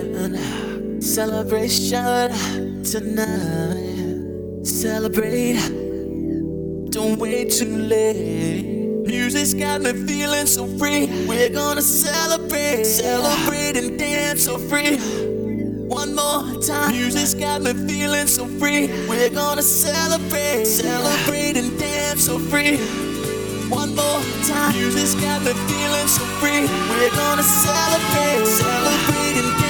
celebration, celebration tonight. Celebrate, don't wait too late. Music's got me feeling so free. We're gonna celebrate, celebrate and dance so free. One more time, music's got me feeling so free. We're gonna celebrate, celebrate and dance so free one more time. Music's got me feeling so free. We're gonna celebrate, celebrate and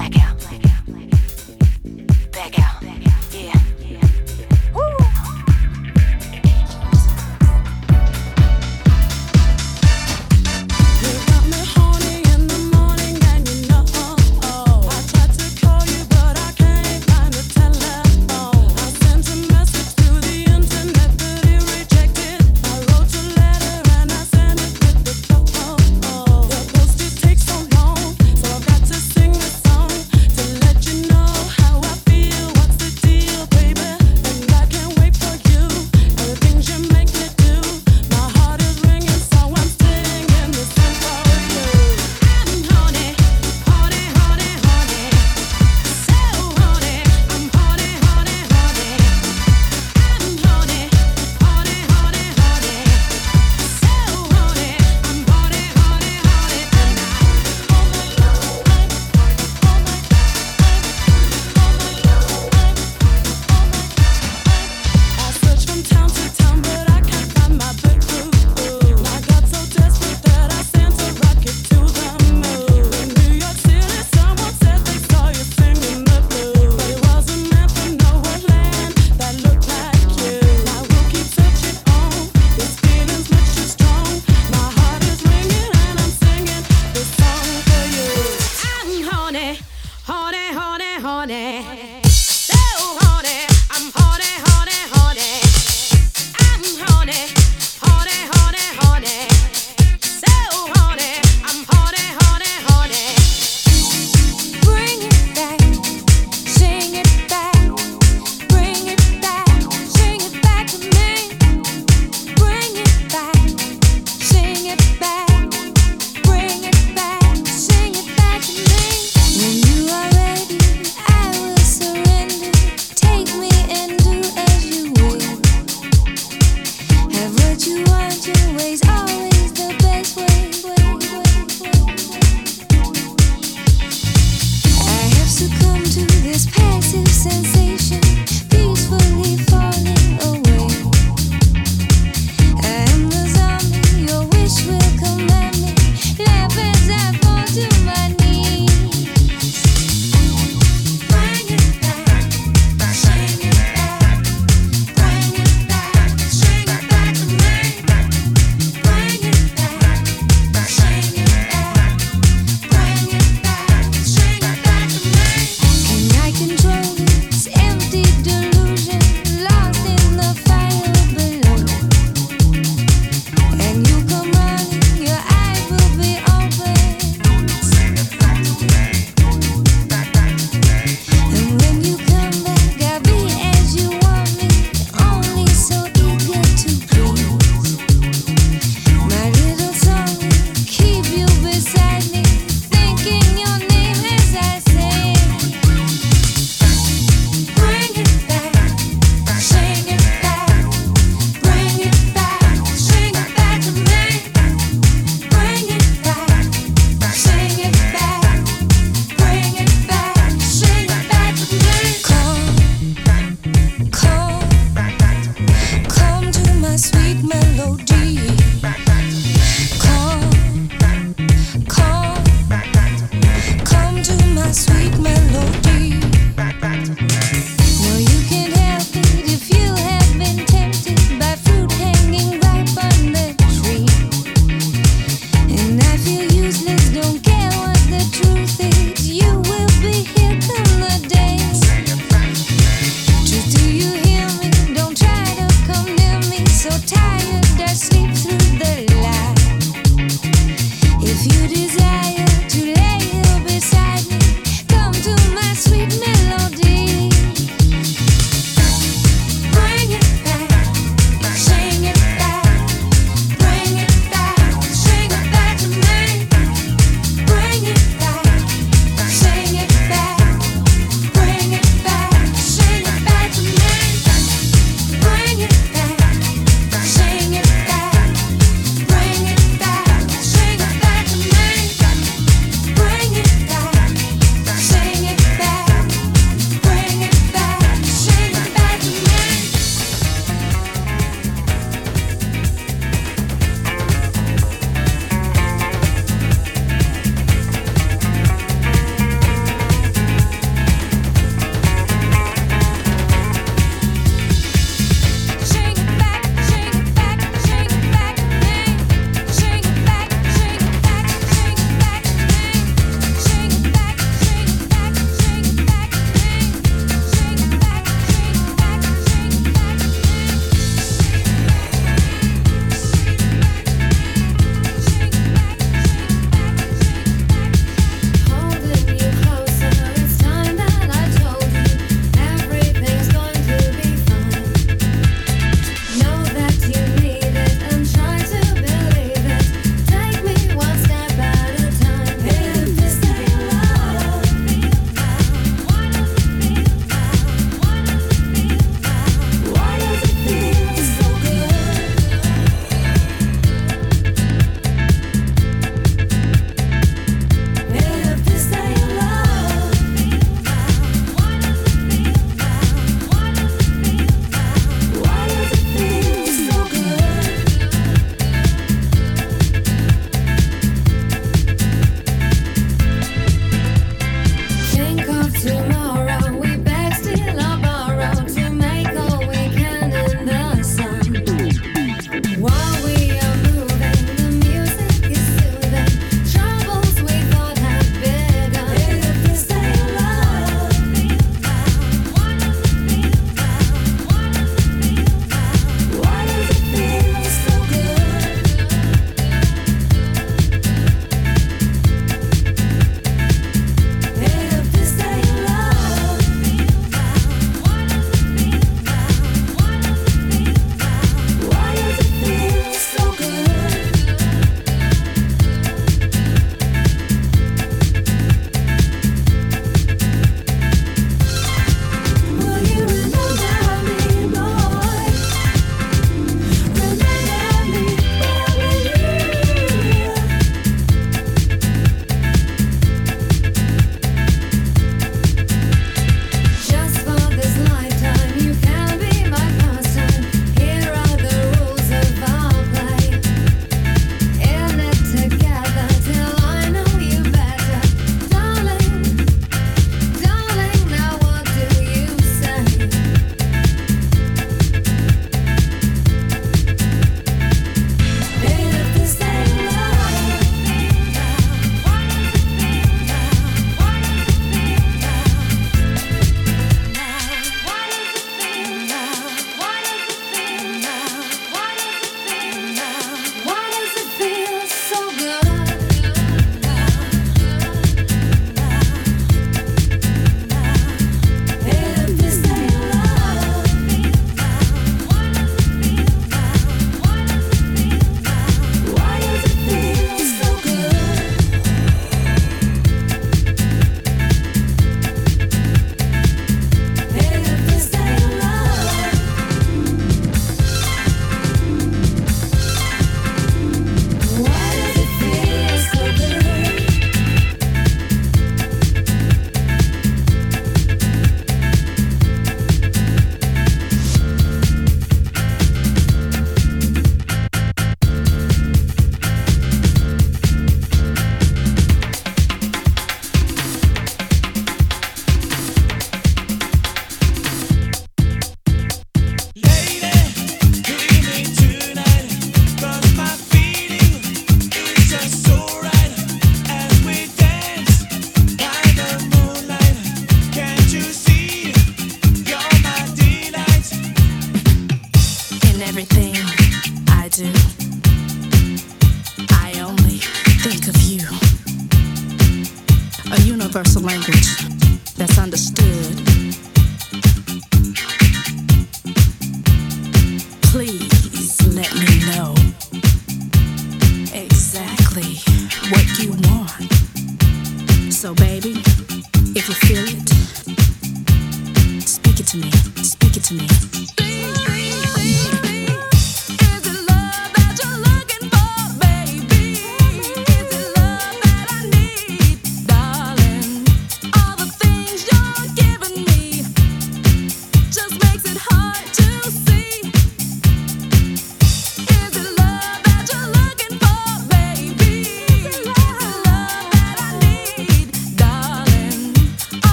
blackout.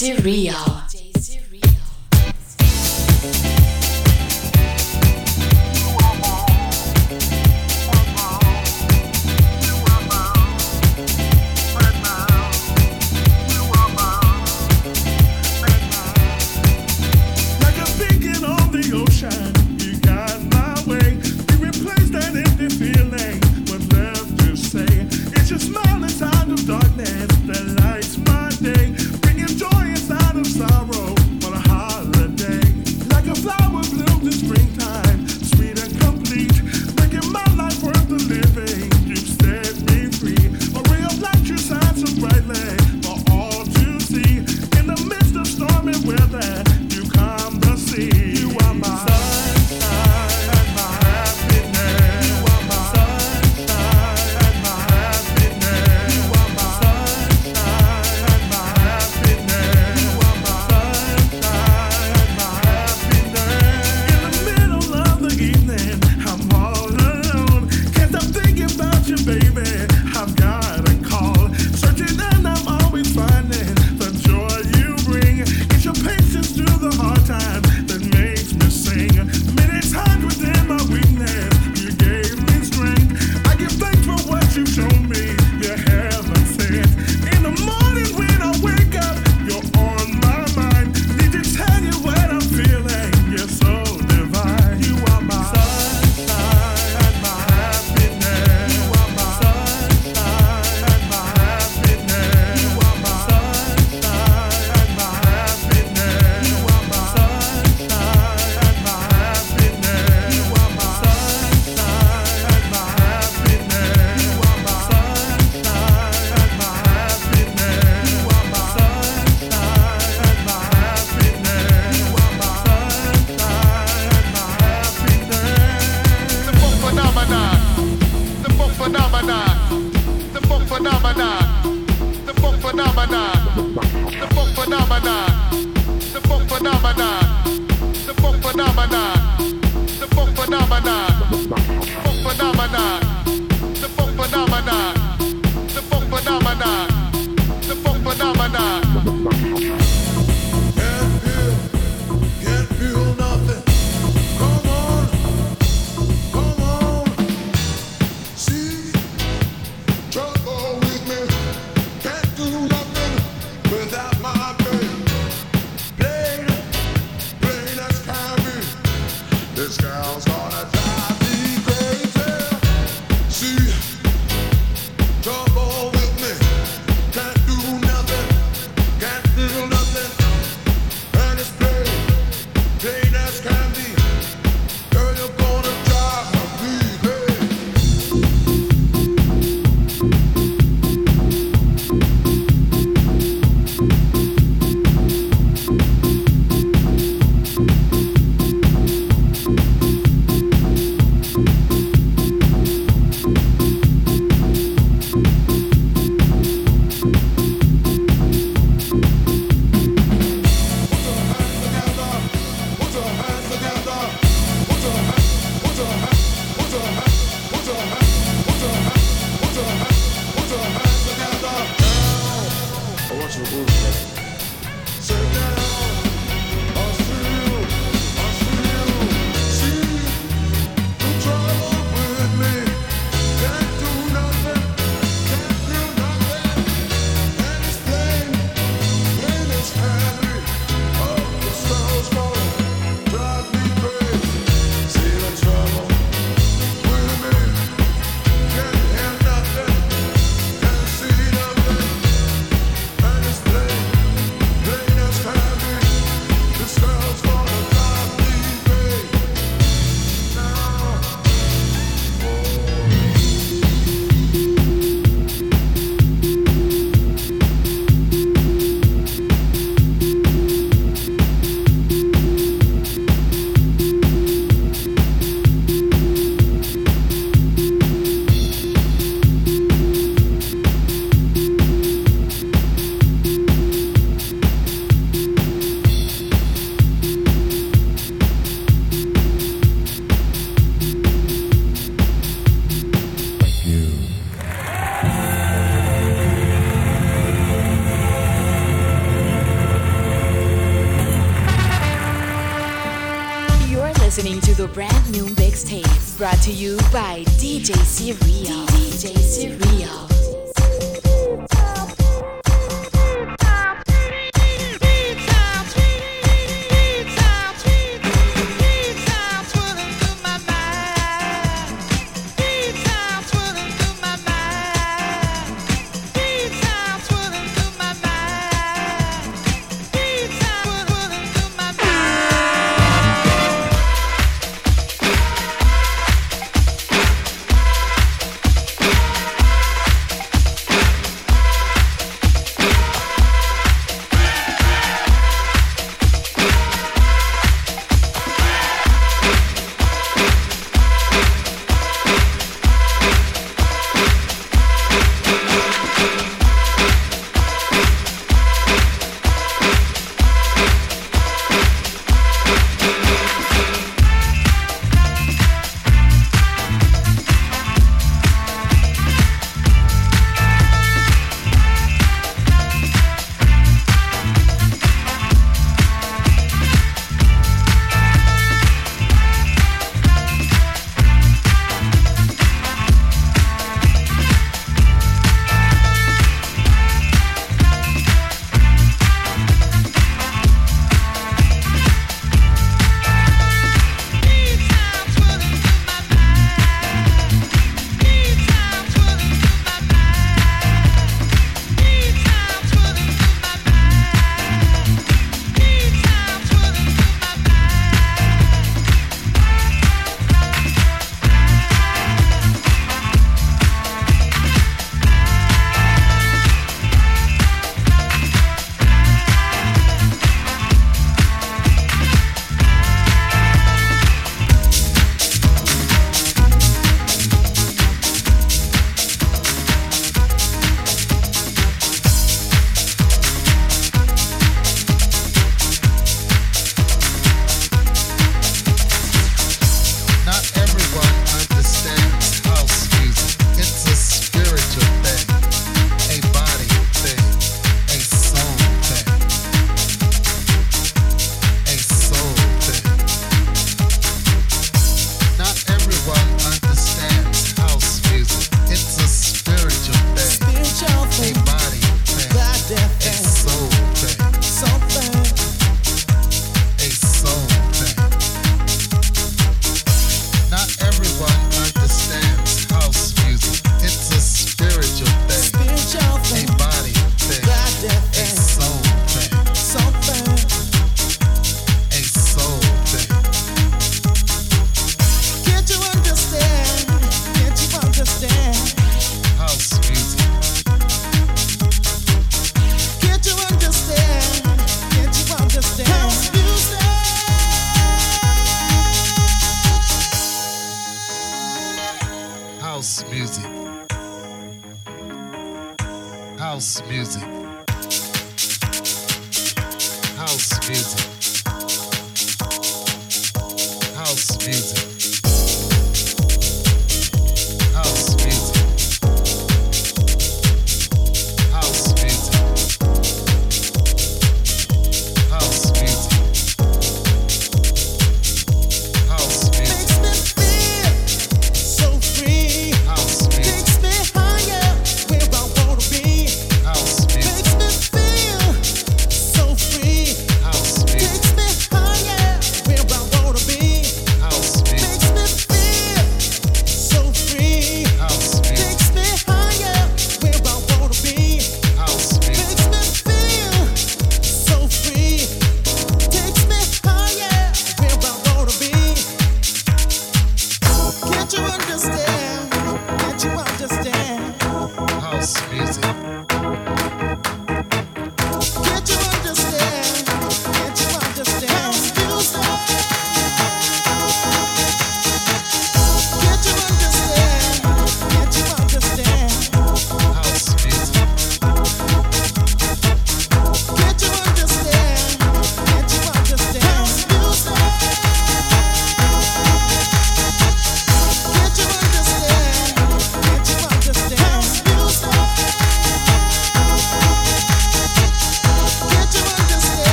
C-Real.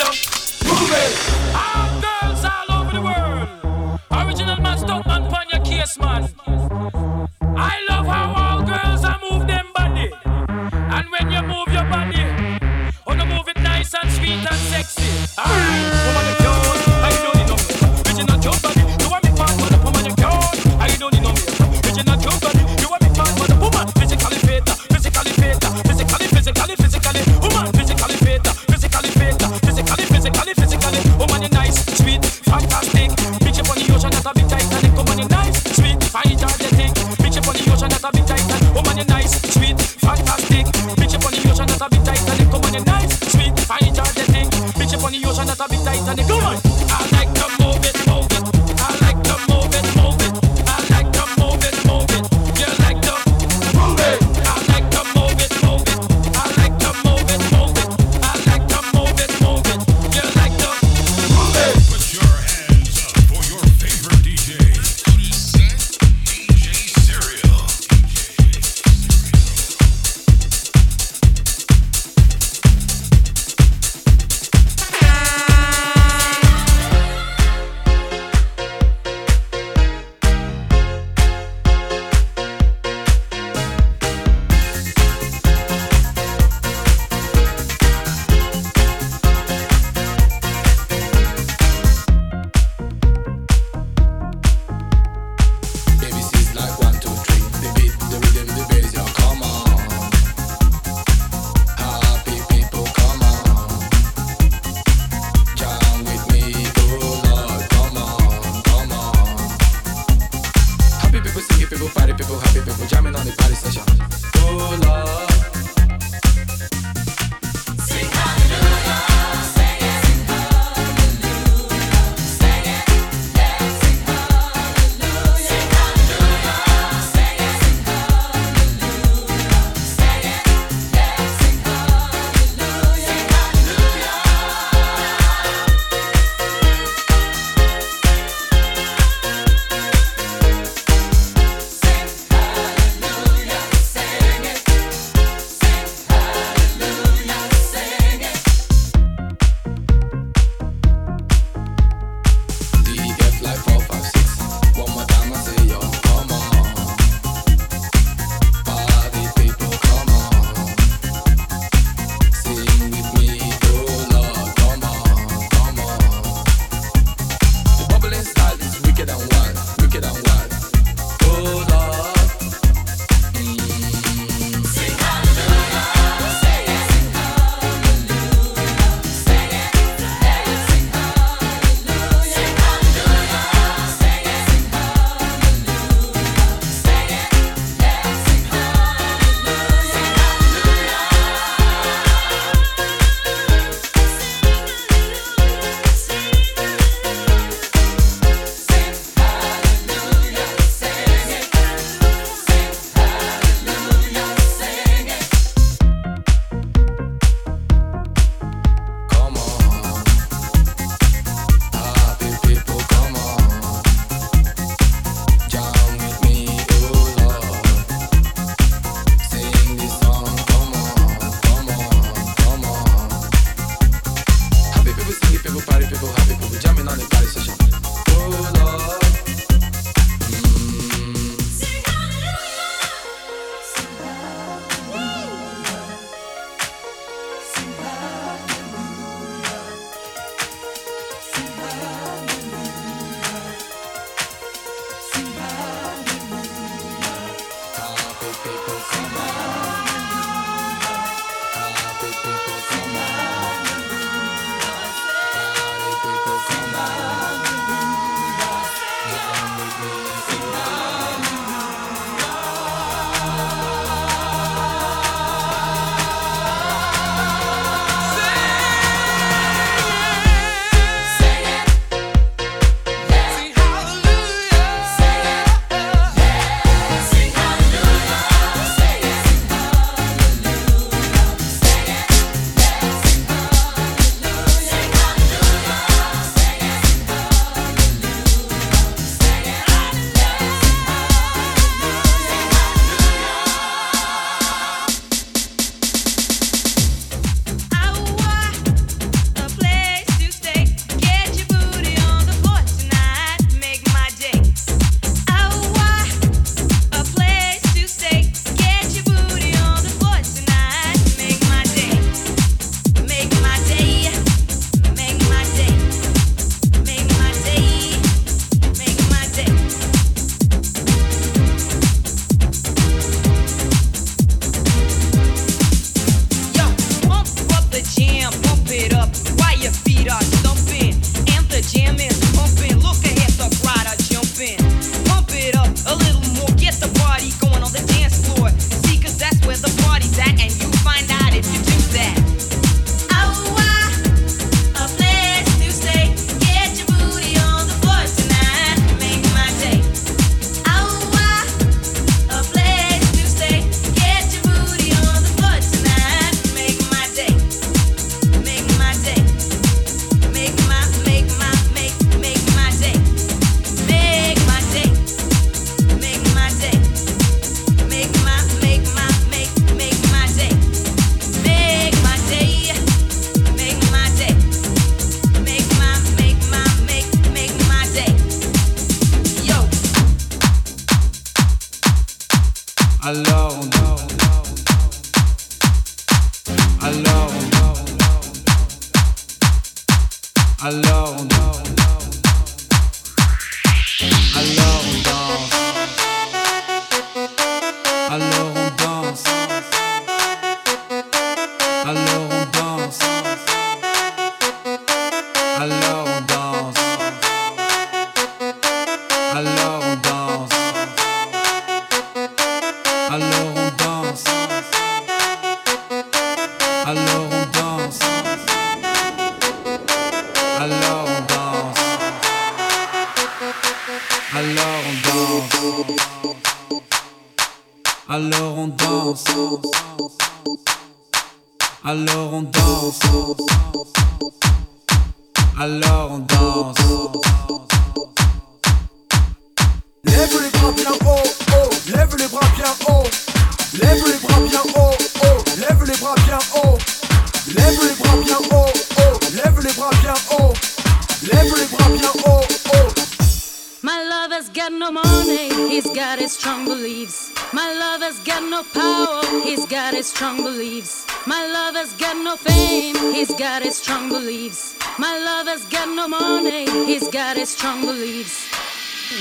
system moving.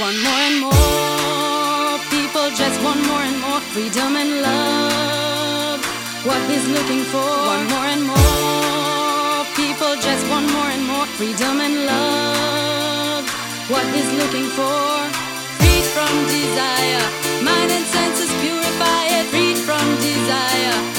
want more and more. People just want more and more freedom and love. What he's looking for? Want more and more. People just want more and more freedom and love. What he's looking for? Freed from desire. Mind and senses purify it. Freed from desire.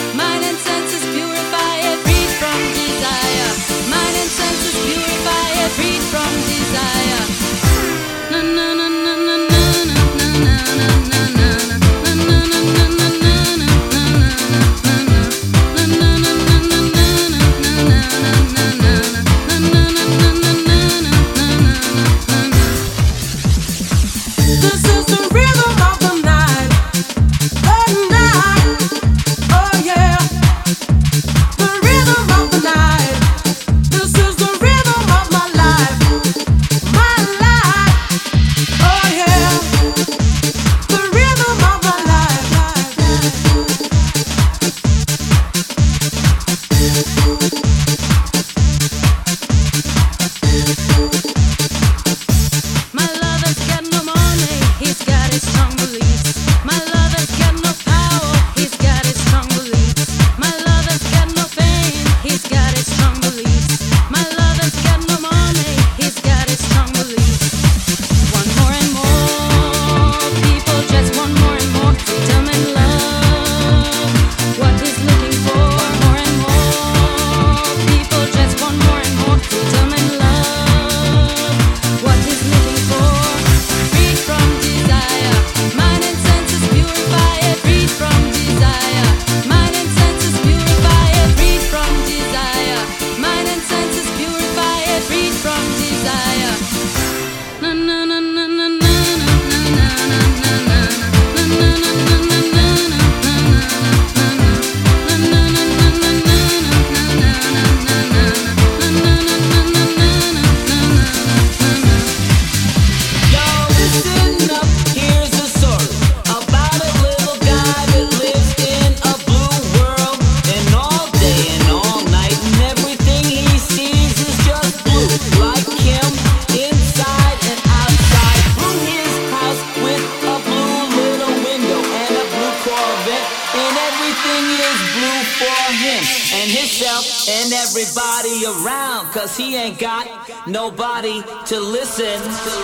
Nobody to listen.